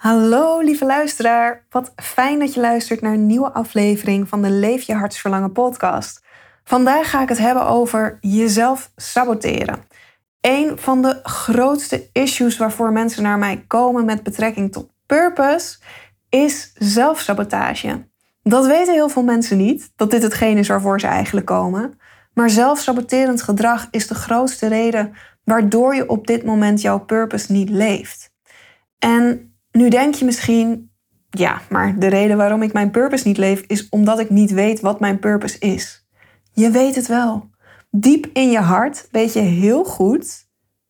Hallo lieve luisteraar, wat fijn dat je luistert naar een nieuwe aflevering van de Leef je hartsverlangen podcast. Vandaag ga ik het hebben over jezelf saboteren. Een van de grootste issues waarvoor mensen naar mij komen met betrekking tot purpose is zelfsabotage. Dat weten heel veel mensen niet, dat dit hetgeen is waarvoor ze eigenlijk komen. Maar zelfsaboterend gedrag is de grootste reden waardoor je op dit moment jouw purpose niet leeft. En nu denk je misschien, ja, maar de reden waarom ik mijn purpose niet leef is omdat ik niet weet wat mijn purpose is. Je weet het wel. Diep in je hart weet je heel goed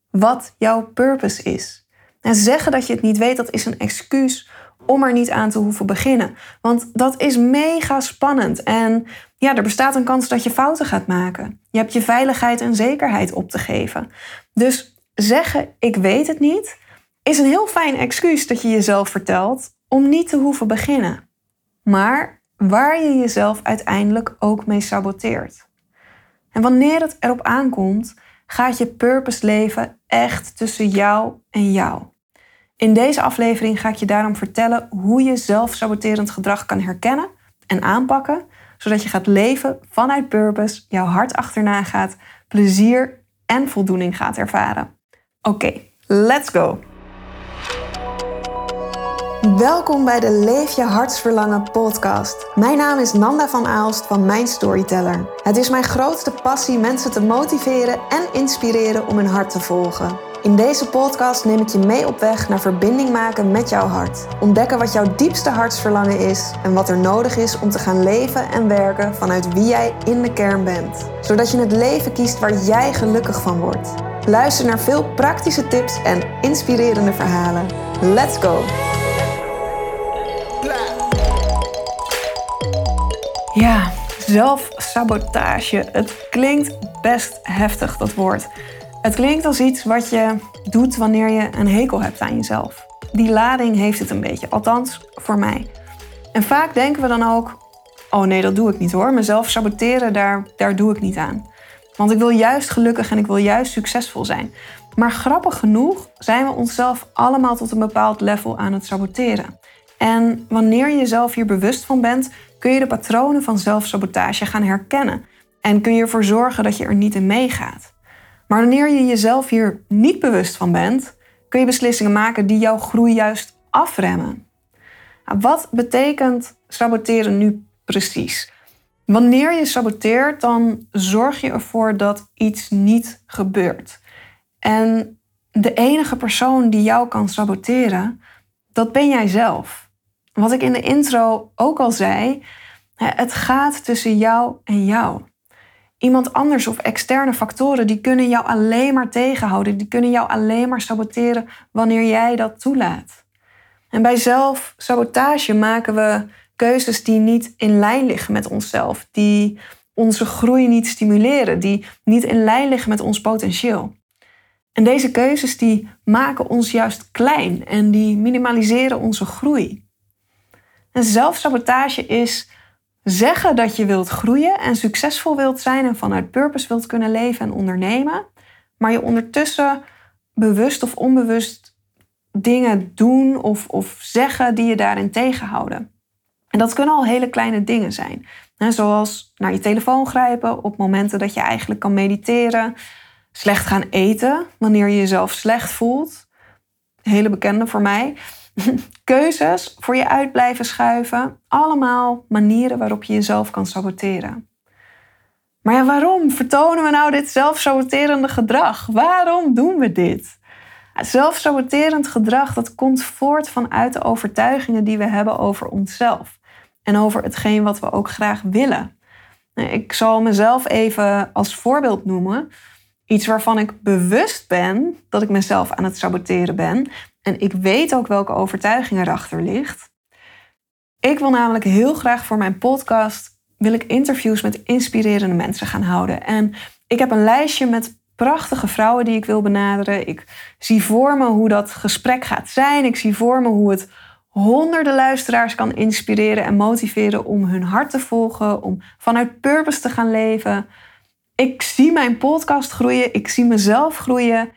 wat jouw purpose is. En zeggen dat je het niet weet, dat is een excuus om er niet aan te hoeven beginnen. Want dat is mega spannend. En ja, er bestaat een kans dat je fouten gaat maken. Je hebt je veiligheid en zekerheid op te geven. Dus zeggen ik weet het niet, is een heel fijn excuus dat je jezelf vertelt om niet te hoeven beginnen. Maar waar je jezelf uiteindelijk ook mee saboteert. En wanneer het erop aankomt, gaat je purpose leven echt tussen jou en jou. In deze aflevering ga ik je daarom vertellen hoe je zelfsaboterend gedrag kan herkennen en aanpakken, zodat je gaat leven vanuit purpose, jouw hart achterna gaat, plezier en voldoening gaat ervaren. Oké, let's go! Welkom bij de Leef je hartsverlangen podcast. Mijn naam is Nanda van Aalst van Mijn Storyteller. Het is mijn grootste passie mensen te motiveren en inspireren om hun hart te volgen. In deze podcast neem ik je mee op weg naar verbinding maken met jouw hart. Ontdekken wat jouw diepste hartsverlangen is en wat er nodig is om te gaan leven en werken vanuit wie jij in de kern bent. Zodat je het leven kiest waar jij gelukkig van wordt. Luister naar veel praktische tips en inspirerende verhalen. Let's go! Ja, zelfsabotage. Het klinkt best heftig, dat woord. Het klinkt als iets wat je doet wanneer je een hekel hebt aan jezelf. Die lading heeft het een beetje, althans voor mij. En vaak denken we dan ook: oh nee, dat doe ik niet hoor. Mezelf saboteren, daar, daar doe ik niet aan. Want ik wil juist gelukkig en ik wil juist succesvol zijn. Maar grappig genoeg zijn we onszelf allemaal tot een bepaald level aan het saboteren. En wanneer je jezelf hier bewust van bent, kun je de patronen van zelfsabotage gaan herkennen. En kun je ervoor zorgen dat je er niet in meegaat. Maar wanneer je jezelf hier niet bewust van bent, kun je beslissingen maken die jouw groei juist afremmen. Nou, wat betekent saboteren nu precies? Wanneer je saboteert, dan zorg je ervoor dat iets niet gebeurt. En de enige persoon die jou kan saboteren, dat ben jij zelf. Wat ik in de intro ook al zei, het gaat tussen jou en jou. Iemand anders of externe factoren die kunnen jou alleen maar tegenhouden, die kunnen jou alleen maar saboteren wanneer jij dat toelaat. En bij zelfsabotage maken we keuzes die niet in lijn liggen met onszelf, die onze groei niet stimuleren, die niet in lijn liggen met ons potentieel. En deze keuzes die maken ons juist klein en die minimaliseren onze groei. En zelfsabotage is zeggen dat je wilt groeien en succesvol wilt zijn en vanuit purpose wilt kunnen leven en ondernemen, maar je ondertussen bewust of onbewust dingen doen of, of zeggen die je daarin tegenhouden. En dat kunnen al hele kleine dingen zijn. Zoals naar je telefoon grijpen op momenten dat je eigenlijk kan mediteren. Slecht gaan eten wanneer je jezelf slecht voelt. Hele bekende voor mij. Keuzes voor je uit blijven schuiven. Allemaal manieren waarop je jezelf kan saboteren. Maar ja, waarom vertonen we nou dit zelfsaboterende gedrag? Waarom doen we dit? Zelfsaboterend gedrag dat komt voort vanuit de overtuigingen die we hebben over onszelf. En over hetgeen wat we ook graag willen. Ik zal mezelf even als voorbeeld noemen. Iets waarvan ik bewust ben dat ik mezelf aan het saboteren ben. En ik weet ook welke overtuiging erachter ligt. Ik wil namelijk heel graag voor mijn podcast wil ik interviews met inspirerende mensen gaan houden. En ik heb een lijstje met prachtige vrouwen die ik wil benaderen. Ik zie voor me hoe dat gesprek gaat zijn. Ik zie voor me hoe het honderden luisteraars kan inspireren en motiveren om hun hart te volgen, om vanuit purpose te gaan leven. Ik zie mijn podcast groeien, ik zie mezelf groeien.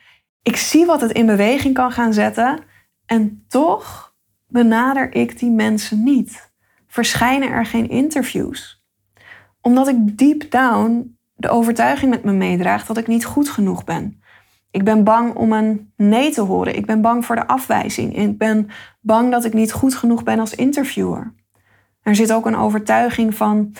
Ik zie wat het in beweging kan gaan zetten. En toch benader ik die mensen niet? Verschijnen er geen interviews? Omdat ik deep down de overtuiging met me meedraag dat ik niet goed genoeg ben. Ik ben bang om een nee te horen. Ik ben bang voor de afwijzing. Ik ben bang dat ik niet goed genoeg ben als interviewer. Er zit ook een overtuiging van,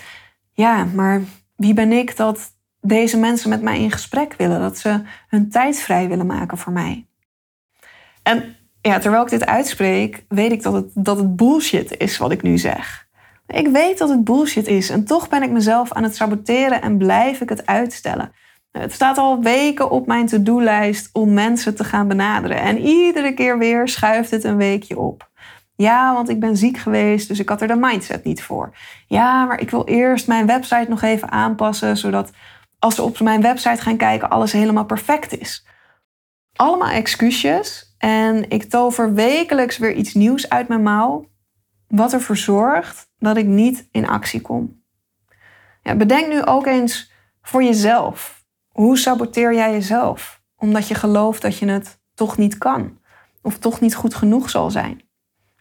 ja, maar wie ben ik dat deze mensen met mij in gesprek willen? Dat ze hun tijd vrij willen maken voor mij. En ja, terwijl ik dit uitspreek, weet ik dat het, dat het bullshit is wat ik nu zeg. Ik weet dat het bullshit is en toch ben ik mezelf aan het saboteren en blijf ik het uitstellen. Het staat al weken op mijn to-do-lijst om mensen te gaan benaderen. En iedere keer weer schuift het een weekje op. Ja, want ik ben ziek geweest, dus ik had er de mindset niet voor. Ja, maar ik wil eerst mijn website nog even aanpassen, zodat als ze op mijn website gaan kijken, alles helemaal perfect is. Allemaal excuusjes en ik tover wekelijks weer iets nieuws uit mijn mouw, wat ervoor zorgt dat ik niet in actie kom. Ja, bedenk nu ook eens voor jezelf. Hoe saboteer jij jezelf? Omdat je gelooft dat je het toch niet kan, of toch niet goed genoeg zal zijn.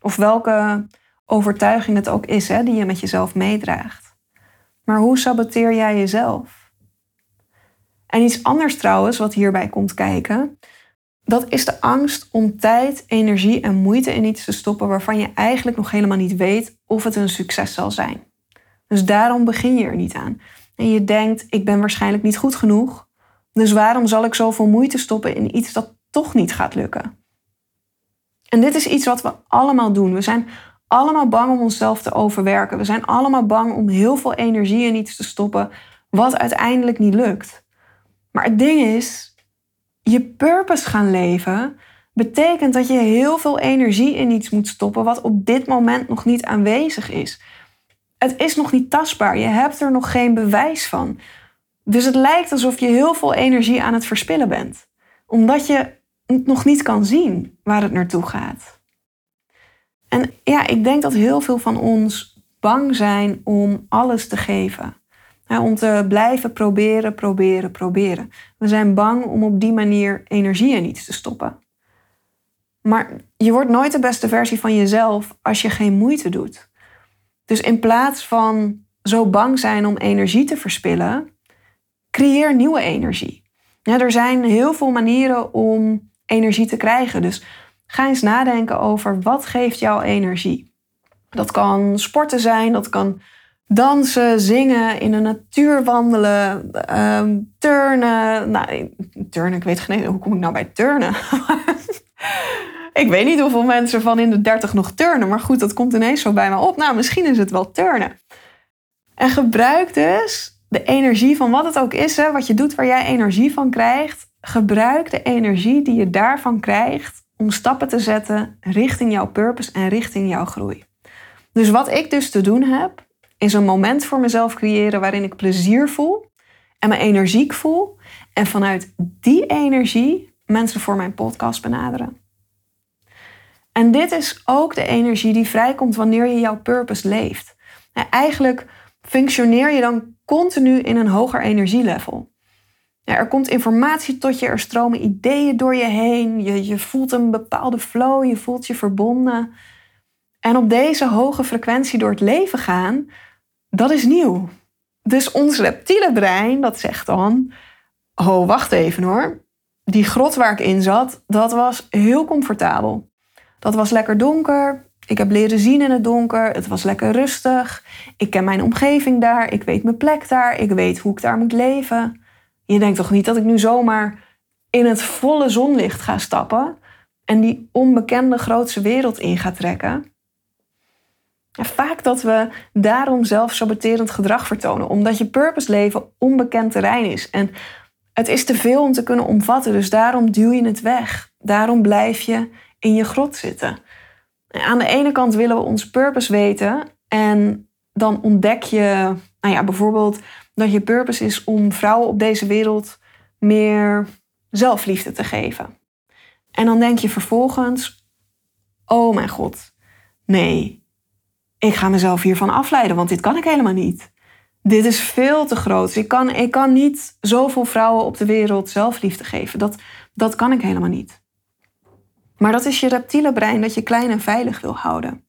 Of welke overtuiging het ook is hè, die je met jezelf meedraagt. Maar hoe saboteer jij jezelf? En iets anders trouwens, wat hierbij komt kijken, dat is de angst om tijd, energie en moeite in iets te stoppen waarvan je eigenlijk nog helemaal niet weet of het een succes zal zijn. Dus daarom begin je er niet aan. En je denkt, ik ben waarschijnlijk niet goed genoeg, dus waarom zal ik zoveel moeite stoppen in iets dat toch niet gaat lukken? En dit is iets wat we allemaal doen. We zijn allemaal bang om onszelf te overwerken. We zijn allemaal bang om heel veel energie in iets te stoppen wat uiteindelijk niet lukt. Maar het ding is, je purpose gaan leven betekent dat je heel veel energie in iets moet stoppen wat op dit moment nog niet aanwezig is. Het is nog niet tastbaar, je hebt er nog geen bewijs van. Dus het lijkt alsof je heel veel energie aan het verspillen bent, omdat je nog niet kan zien waar het naartoe gaat. En ja, ik denk dat heel veel van ons bang zijn om alles te geven. Om te blijven proberen, proberen, proberen. We zijn bang om op die manier energie in iets te stoppen. Maar je wordt nooit de beste versie van jezelf als je geen moeite doet. Dus in plaats van zo bang zijn om energie te verspillen, creëer nieuwe energie. Ja, er zijn heel veel manieren om energie te krijgen. Dus ga eens nadenken over wat geeft jouw energie. Dat kan sporten zijn, dat kan dansen, zingen, in de natuur wandelen, ehm, turnen. Nou, turnen, ik weet geen hoe kom ik nou bij turnen? ik weet niet hoeveel mensen van in de 30 nog turnen, maar goed, dat komt ineens zo bij me op. Nou, misschien is het wel turnen. En gebruik dus de energie van wat het ook is, hè, wat je doet waar jij energie van krijgt, Gebruik de energie die je daarvan krijgt om stappen te zetten richting jouw purpose en richting jouw groei. Dus wat ik dus te doen heb, is een moment voor mezelf creëren waarin ik plezier voel en me energiek voel. En vanuit die energie mensen voor mijn podcast benaderen. En dit is ook de energie die vrijkomt wanneer je jouw purpose leeft. eigenlijk functioneer je dan continu in een hoger energielevel. Ja, er komt informatie tot je, er stromen ideeën door je heen, je, je voelt een bepaalde flow, je voelt je verbonden. En op deze hoge frequentie door het leven gaan, dat is nieuw. Dus ons reptiele brein, dat zegt dan, oh wacht even hoor, die grot waar ik in zat, dat was heel comfortabel. Dat was lekker donker, ik heb leren zien in het donker, het was lekker rustig, ik ken mijn omgeving daar, ik weet mijn plek daar, ik weet hoe ik daar moet leven. Je denkt toch niet dat ik nu zomaar in het volle zonlicht ga stappen en die onbekende grootse wereld in ga trekken? Vaak dat we daarom zelf saboterend gedrag vertonen, omdat je purpose leven onbekend terrein is. En het is te veel om te kunnen omvatten, dus daarom duw je het weg. Daarom blijf je in je grot zitten. aan de ene kant willen we ons purpose weten en dan ontdek je, nou ja, bijvoorbeeld dat je purpose is om vrouwen op deze wereld meer zelfliefde te geven. En dan denk je vervolgens: Oh mijn god, nee, ik ga mezelf hiervan afleiden, want dit kan ik helemaal niet. Dit is veel te groot. Ik kan, ik kan niet zoveel vrouwen op de wereld zelfliefde geven. Dat, dat kan ik helemaal niet. Maar dat is je reptiele brein dat je klein en veilig wil houden.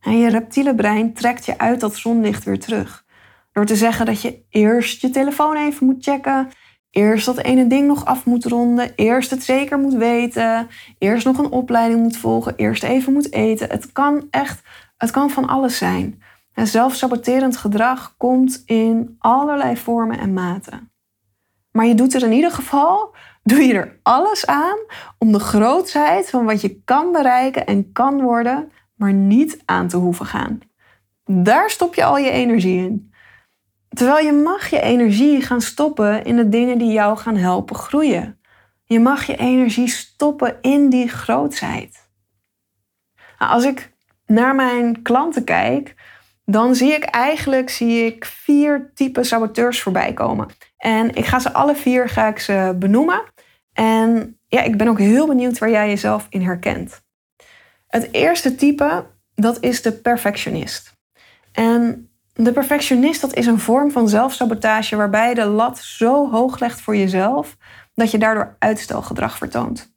En je reptiele brein trekt je uit dat zonlicht weer terug. Door te zeggen dat je eerst je telefoon even moet checken, eerst dat ene ding nog af moet ronden, eerst het zeker moet weten, eerst nog een opleiding moet volgen, eerst even moet eten. Het kan echt, het kan van alles zijn. En zelfsaboterend gedrag komt in allerlei vormen en maten. Maar je doet er in ieder geval, doe je er alles aan om de grootheid van wat je kan bereiken en kan worden, maar niet aan te hoeven gaan. Daar stop je al je energie in. Terwijl je mag je energie gaan stoppen in de dingen die jou gaan helpen groeien. Je mag je energie stoppen in die grootheid. Nou, als ik naar mijn klanten kijk, dan zie ik eigenlijk zie ik vier typen saboteurs voorbij komen. En ik ga ze alle vier ga ik ze benoemen. En ja, ik ben ook heel benieuwd waar jij jezelf in herkent. Het eerste type, dat is de perfectionist. En de perfectionist, dat is een vorm van zelfsabotage waarbij je de lat zo hoog legt voor jezelf dat je daardoor uitstelgedrag vertoont.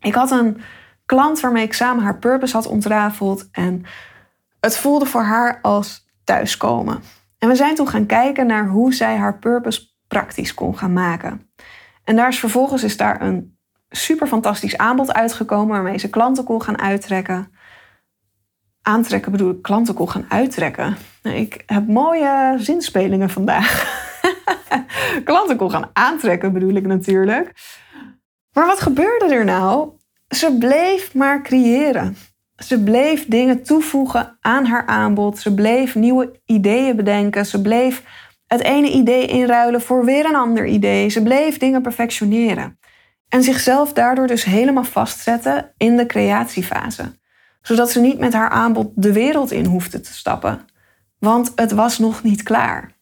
Ik had een klant waarmee ik samen haar purpose had ontrafeld en het voelde voor haar als thuiskomen. En we zijn toen gaan kijken naar hoe zij haar purpose praktisch kon gaan maken. En daar is vervolgens is daar een super fantastisch aanbod uitgekomen waarmee ze klanten kon gaan uittrekken. Aantrekken bedoel ik klanten kon gaan uittrekken. Ik heb mooie zinspelingen vandaag. klanten kon gaan aantrekken bedoel ik natuurlijk. Maar wat gebeurde er nou? Ze bleef maar creëren. Ze bleef dingen toevoegen aan haar aanbod. Ze bleef nieuwe ideeën bedenken. Ze bleef het ene idee inruilen voor weer een ander idee. Ze bleef dingen perfectioneren. En zichzelf daardoor dus helemaal vastzetten in de creatiefase. Zodat ze niet met haar aanbod de wereld in hoefde te stappen. Want het was nog niet klaar.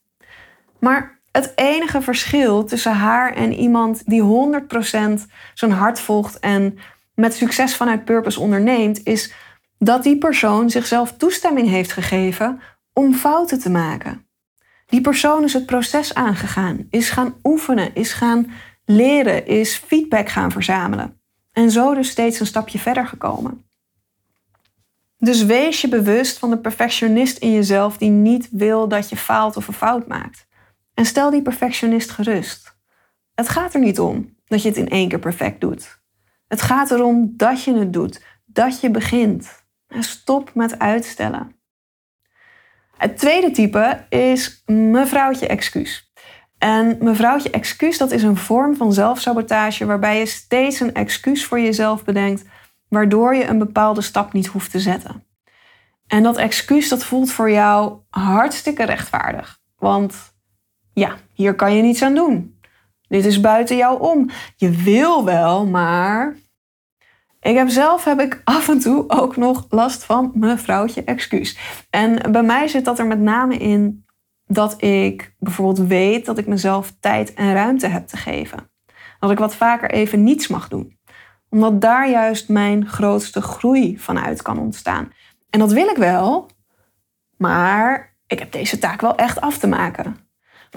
Maar het enige verschil tussen haar en iemand die 100% zijn hart volgt en met succes vanuit purpose onderneemt, is dat die persoon zichzelf toestemming heeft gegeven om fouten te maken. Die persoon is het proces aangegaan, is gaan oefenen, is gaan leren, is feedback gaan verzamelen. En zo dus steeds een stapje verder gekomen. Dus wees je bewust van de perfectionist in jezelf die niet wil dat je faalt of een fout maakt. En stel die perfectionist gerust. Het gaat er niet om dat je het in één keer perfect doet. Het gaat erom dat je het doet, dat je begint. En stop met uitstellen. Het tweede type is mevrouwtje excuus. En mevrouwtje excuus, dat is een vorm van zelfsabotage waarbij je steeds een excuus voor jezelf bedenkt, waardoor je een bepaalde stap niet hoeft te zetten. En dat excuus, dat voelt voor jou hartstikke rechtvaardig. Want ja, hier kan je niets aan doen. Dit is buiten jou om. Je wil wel, maar ik heb zelf heb ik af en toe ook nog last van mevrouwtje excuus. En bij mij zit dat er met name in dat ik bijvoorbeeld weet dat ik mezelf tijd en ruimte heb te geven. Dat ik wat vaker even niets mag doen. Omdat daar juist mijn grootste groei vanuit kan ontstaan. En dat wil ik wel, maar ik heb deze taak wel echt af te maken.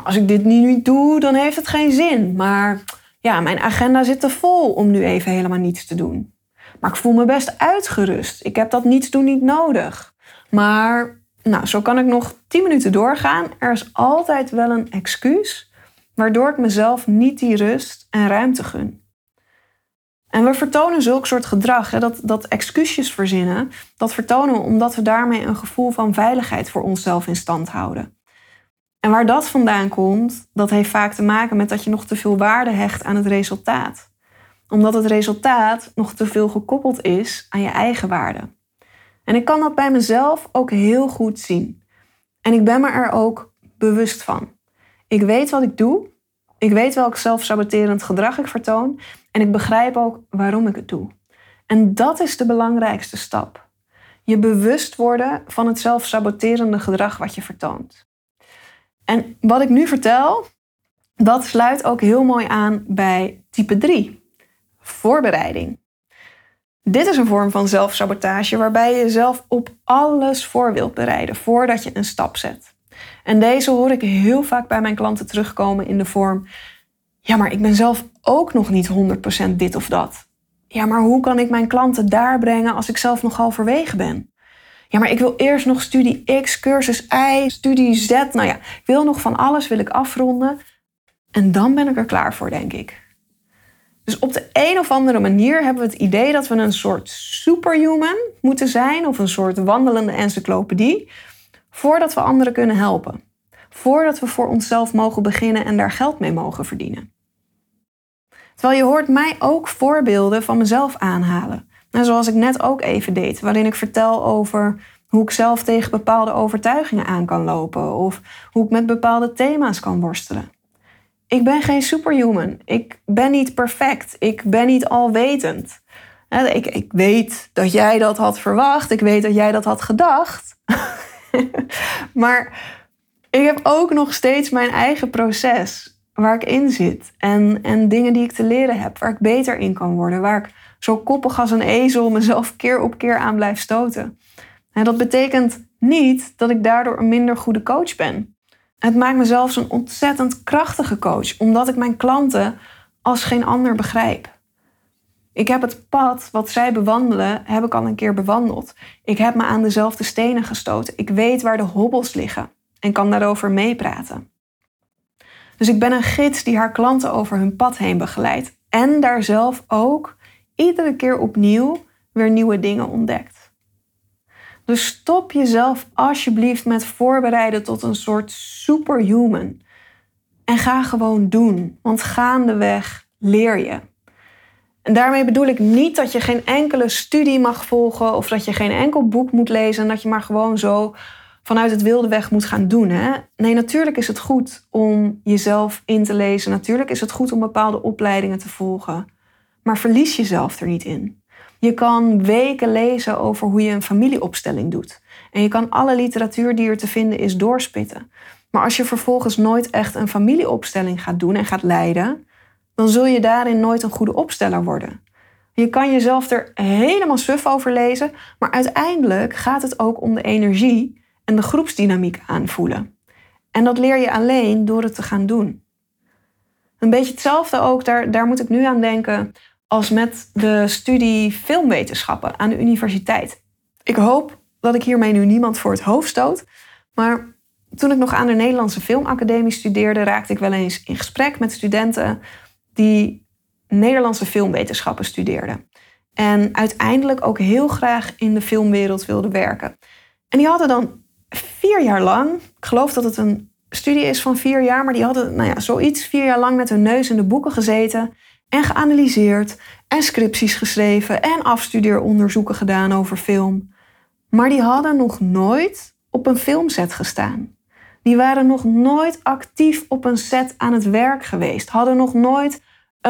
Als ik dit nu niet doe, dan heeft het geen zin. Maar ja, mijn agenda zit te vol om nu even helemaal niets te doen. Maar ik voel me best uitgerust. Ik heb dat niets doen niet nodig. Maar nou, zo kan ik nog 10 minuten doorgaan. Er is altijd wel een excuus waardoor ik mezelf niet die rust en ruimte gun. En we vertonen zulk soort gedrag, hè, dat, dat excuusjes verzinnen, dat vertonen we omdat we daarmee een gevoel van veiligheid voor onszelf in stand houden. En waar dat vandaan komt, dat heeft vaak te maken met dat je nog te veel waarde hecht aan het resultaat omdat het resultaat nog te veel gekoppeld is aan je eigen waarde. En ik kan dat bij mezelf ook heel goed zien. En ik ben me er ook bewust van. Ik weet wat ik doe. Ik weet welk zelfsaboterend gedrag ik vertoon. En ik begrijp ook waarom ik het doe. En dat is de belangrijkste stap. Je bewust worden van het zelfsaboterende gedrag wat je vertoont. En wat ik nu vertel, dat sluit ook heel mooi aan bij type 3 voorbereiding. Dit is een vorm van zelfsabotage waarbij je jezelf op alles voor wilt bereiden voordat je een stap zet. En deze hoor ik heel vaak bij mijn klanten terugkomen in de vorm: ja, maar ik ben zelf ook nog niet 100% dit of dat. Ja, maar hoe kan ik mijn klanten daar brengen als ik zelf nog halverwege ben? Ja, maar ik wil eerst nog studie X, cursus Y, studie Z. Nou ja, ik wil nog van alles, wil ik afronden. En dan ben ik er klaar voor, denk ik. Dus op de een of andere manier hebben we het idee dat we een soort superhuman moeten zijn, of een soort wandelende encyclopedie, voordat we anderen kunnen helpen. Voordat we voor onszelf mogen beginnen en daar geld mee mogen verdienen. Terwijl je hoort mij ook voorbeelden van mezelf aanhalen. Nou, zoals ik net ook even deed, waarin ik vertel over hoe ik zelf tegen bepaalde overtuigingen aan kan lopen of hoe ik met bepaalde thema's kan worstelen. Ik ben geen superhuman. Ik ben niet perfect. Ik ben niet alwetend. Ik, ik weet dat jij dat had verwacht. Ik weet dat jij dat had gedacht. maar ik heb ook nog steeds mijn eigen proces waar ik in zit. En, en dingen die ik te leren heb, waar ik beter in kan worden. Waar ik zo koppig als een ezel mezelf keer op keer aan blijf stoten. En dat betekent niet dat ik daardoor een minder goede coach ben. Het maakt me zelfs een ontzettend krachtige coach, omdat ik mijn klanten als geen ander begrijp. Ik heb het pad wat zij bewandelen, heb ik al een keer bewandeld. Ik heb me aan dezelfde stenen gestoten. Ik weet waar de hobbels liggen en kan daarover meepraten. Dus ik ben een gids die haar klanten over hun pad heen begeleidt en daar zelf ook iedere keer opnieuw weer nieuwe dingen ontdekt. Dus stop jezelf alsjeblieft met voorbereiden tot een soort superhuman. En ga gewoon doen, want gaandeweg leer je. En daarmee bedoel ik niet dat je geen enkele studie mag volgen of dat je geen enkel boek moet lezen en dat je maar gewoon zo vanuit het wilde weg moet gaan doen. Hè? Nee, natuurlijk is het goed om jezelf in te lezen. Natuurlijk is het goed om bepaalde opleidingen te volgen. Maar verlies jezelf er niet in. Je kan weken lezen over hoe je een familieopstelling doet. En je kan alle literatuur die er te vinden is doorspitten. Maar als je vervolgens nooit echt een familieopstelling gaat doen en gaat leiden, dan zul je daarin nooit een goede opsteller worden. Je kan jezelf er helemaal suf over lezen, maar uiteindelijk gaat het ook om de energie en de groepsdynamiek aanvoelen. En dat leer je alleen door het te gaan doen. Een beetje hetzelfde ook, daar, daar moet ik nu aan denken als met de studie filmwetenschappen aan de universiteit. Ik hoop dat ik hiermee nu niemand voor het hoofd stoot, maar toen ik nog aan de Nederlandse Filmacademie studeerde, raakte ik wel eens in gesprek met studenten die Nederlandse filmwetenschappen studeerden. En uiteindelijk ook heel graag in de filmwereld wilden werken. En die hadden dan vier jaar lang, ik geloof dat het een studie is van vier jaar, maar die hadden nou ja, zoiets vier jaar lang met hun neus in de boeken gezeten en geanalyseerd en scripties geschreven en afstudeeronderzoeken gedaan over film. Maar die hadden nog nooit op een filmset gestaan. Die waren nog nooit actief op een set aan het werk geweest, hadden nog nooit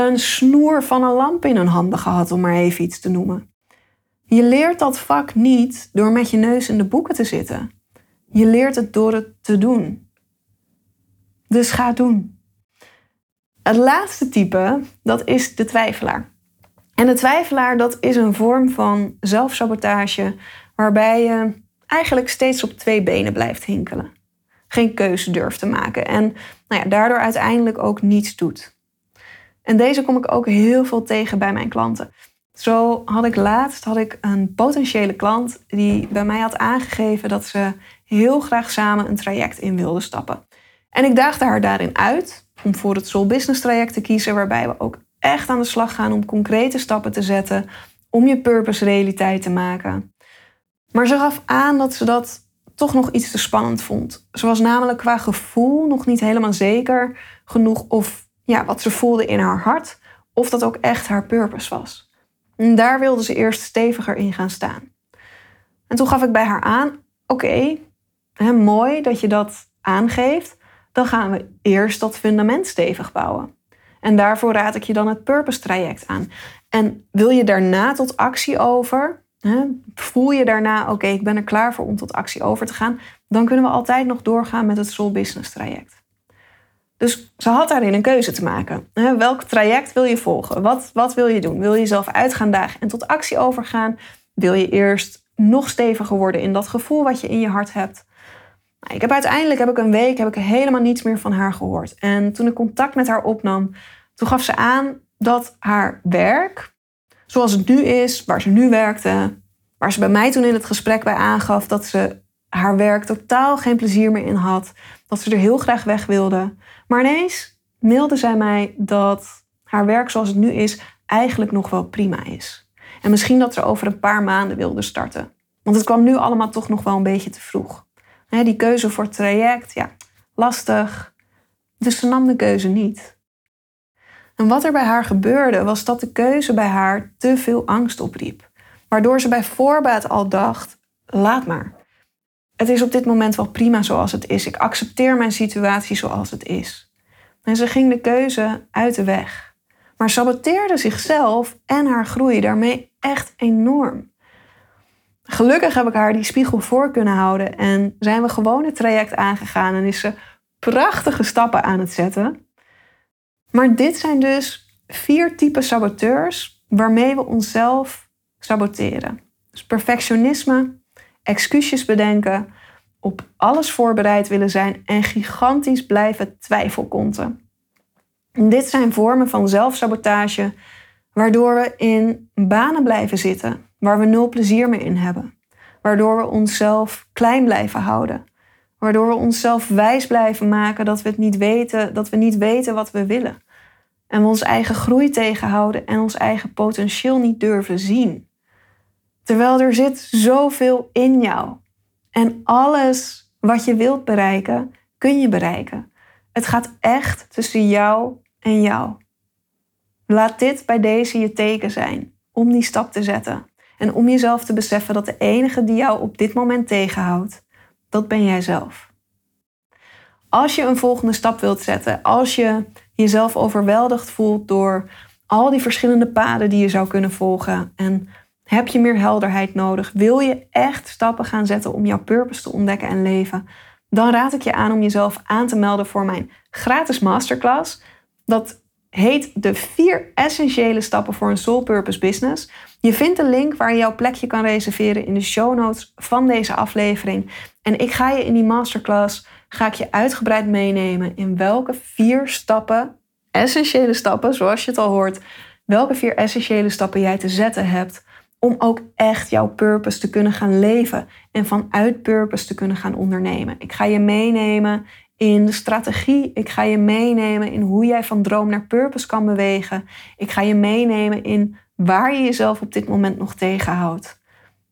een snoer van een lamp in hun handen gehad, om maar even iets te noemen. Je leert dat vak niet door met je neus in de boeken te zitten. Je leert het door het te doen. Dus ga doen. Het laatste type, dat is de twijfelaar. En de twijfelaar, dat is een vorm van zelfsabotage waarbij je eigenlijk steeds op twee benen blijft hinkelen. Geen keuze durft te maken en nou ja, daardoor uiteindelijk ook niets doet. En deze kom ik ook heel veel tegen bij mijn klanten. Zo had ik laatst had ik een potentiële klant die bij mij had aangegeven dat ze heel graag samen een traject in wilde stappen. En ik daagde haar daarin uit om voor het Soul Business traject te kiezen, waarbij we ook echt aan de slag gaan om concrete stappen te zetten om je purpose realiteit te maken. Maar ze gaf aan dat ze dat toch nog iets te spannend vond. Ze was namelijk qua gevoel nog niet helemaal zeker genoeg of ja, wat ze voelde in haar hart, of dat ook echt haar purpose was. En daar wilde ze eerst steviger in gaan staan. En toen gaf ik bij haar aan: oké, mooi dat je dat aangeeft, dan gaan we eerst dat fundament stevig bouwen. En daarvoor raad ik je dan het purpose traject aan. En wil je daarna tot actie over? Hè, voel je daarna, oké, ik ben er klaar voor om tot actie over te gaan, dan kunnen we altijd nog doorgaan met het Soul Business traject. Dus ze had daarin een keuze te maken. Welk traject wil je volgen? Wat, wat wil je doen? Wil je jezelf uit gaan dagen en tot actie overgaan? Wil je eerst nog steviger worden in dat gevoel wat je in je hart hebt? Nou, ik heb uiteindelijk heb ik een week heb ik helemaal niets meer van haar gehoord. En toen ik contact met haar opnam, toen gaf ze aan dat haar werk zoals het nu is, waar ze nu werkte, waar ze bij mij toen in het gesprek bij aangaf dat ze haar werk totaal geen plezier meer in had, dat ze er heel graag weg wilde. Maar ineens mailde zij mij dat haar werk zoals het nu is eigenlijk nog wel prima is. En misschien dat ze over een paar maanden wilde starten. Want het kwam nu allemaal toch nog wel een beetje te vroeg. Die keuze voor het traject, ja, lastig. Dus ze nam de keuze niet. En wat er bij haar gebeurde, was dat de keuze bij haar te veel angst opriep. Waardoor ze bij voorbaat al dacht: laat maar. Het is op dit moment wel prima zoals het is. Ik accepteer mijn situatie zoals het is. En ze ging de keuze uit de weg. Maar saboteerde zichzelf en haar groei daarmee echt enorm. Gelukkig heb ik haar die spiegel voor kunnen houden en zijn we gewoon het traject aangegaan en is ze prachtige stappen aan het zetten. Maar dit zijn dus vier typen saboteurs waarmee we onszelf saboteren. Dus perfectionisme, excuses bedenken, op alles voorbereid willen zijn en gigantisch blijven twijfelkonten. Dit zijn vormen van zelfsabotage waardoor we in banen blijven zitten waar we nul plezier meer in hebben. Waardoor we onszelf klein blijven houden. Waardoor we onszelf wijs blijven maken dat we, het niet weten, dat we niet weten wat we willen. En we onze eigen groei tegenhouden en ons eigen potentieel niet durven zien. Terwijl er zit zoveel in jou. En alles wat je wilt bereiken, kun je bereiken. Het gaat echt tussen jou en jou. Laat dit bij deze je teken zijn om die stap te zetten. En om jezelf te beseffen dat de enige die jou op dit moment tegenhoudt, dat ben jij zelf. Als je een volgende stap wilt zetten, als je jezelf overweldigd voelt door al die verschillende paden die je zou kunnen volgen en heb je meer helderheid nodig, wil je echt stappen gaan zetten om jouw purpose te ontdekken en leven, dan raad ik je aan om jezelf aan te melden voor mijn gratis masterclass. Dat heet de vier essentiële stappen voor een soul purpose business. Je vindt een link waar je jouw plekje kan reserveren in de show notes van deze aflevering. En ik ga je in die masterclass ga ik je uitgebreid meenemen in welke vier stappen, essentiële stappen, zoals je het al hoort, welke vier essentiële stappen jij te zetten hebt om ook echt jouw purpose te kunnen gaan leven en vanuit purpose te kunnen gaan ondernemen. Ik ga je meenemen in de strategie. Ik ga je meenemen in hoe jij van droom naar purpose kan bewegen. Ik ga je meenemen in waar je jezelf op dit moment nog tegenhoudt.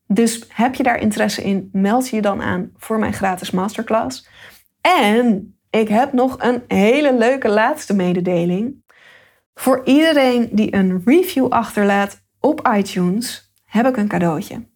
Dus heb je daar interesse in, meld je je dan aan voor mijn gratis masterclass. En ik heb nog een hele leuke laatste mededeling. Voor iedereen die een review achterlaat op iTunes, heb ik een cadeautje.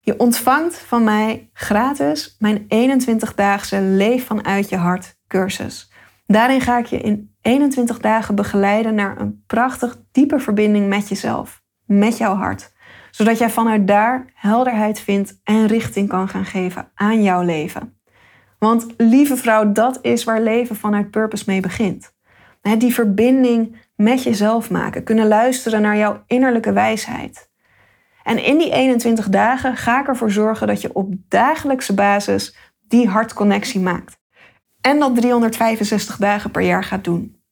Je ontvangt van mij gratis mijn 21-daagse Leef vanuit je hart cursus. Daarin ga ik je in 21 dagen begeleiden naar een prachtig diepe verbinding met jezelf, met jouw hart. Zodat jij vanuit daar helderheid vindt en richting kan gaan geven aan jouw leven. Want lieve vrouw, dat is waar leven vanuit purpose mee begint. Die verbinding met jezelf maken, kunnen luisteren naar jouw innerlijke wijsheid. En in die 21 dagen ga ik ervoor zorgen dat je op dagelijkse basis die hartconnectie maakt. En dat 365 dagen per jaar gaat doen.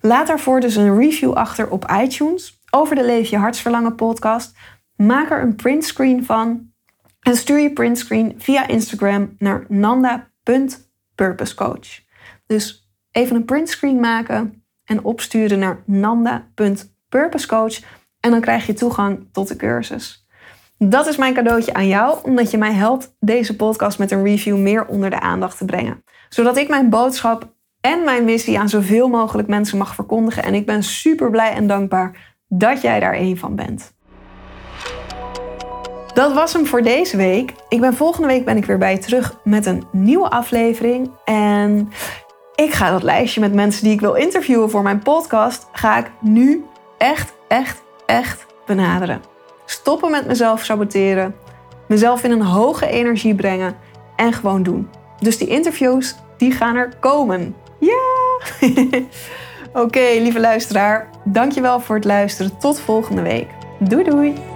Laat daarvoor dus een review achter op iTunes over de Leef je Hartsverlangen podcast. Maak er een printscreen van en stuur je printscreen via Instagram naar nanda.purposecoach. Dus even een printscreen maken en opsturen naar nanda.purposecoach en dan krijg je toegang tot de cursus. Dat is mijn cadeautje aan jou, omdat je mij helpt deze podcast met een review meer onder de aandacht te brengen. Zodat ik mijn boodschap en mijn missie aan zoveel mogelijk mensen mag verkondigen. En ik ben super blij en dankbaar dat jij daar een van bent. Dat was hem voor deze week. Ik ben volgende week ben ik weer bij je terug met een nieuwe aflevering. En ik ga dat lijstje met mensen die ik wil interviewen voor mijn podcast, ga ik nu echt, echt echt benaderen. Stoppen met mezelf saboteren, mezelf in een hoge energie brengen en gewoon doen. Dus die interviews, die gaan er komen. Ja! Oké, lieve luisteraar, dankjewel voor het luisteren. Tot volgende week. Doei doei!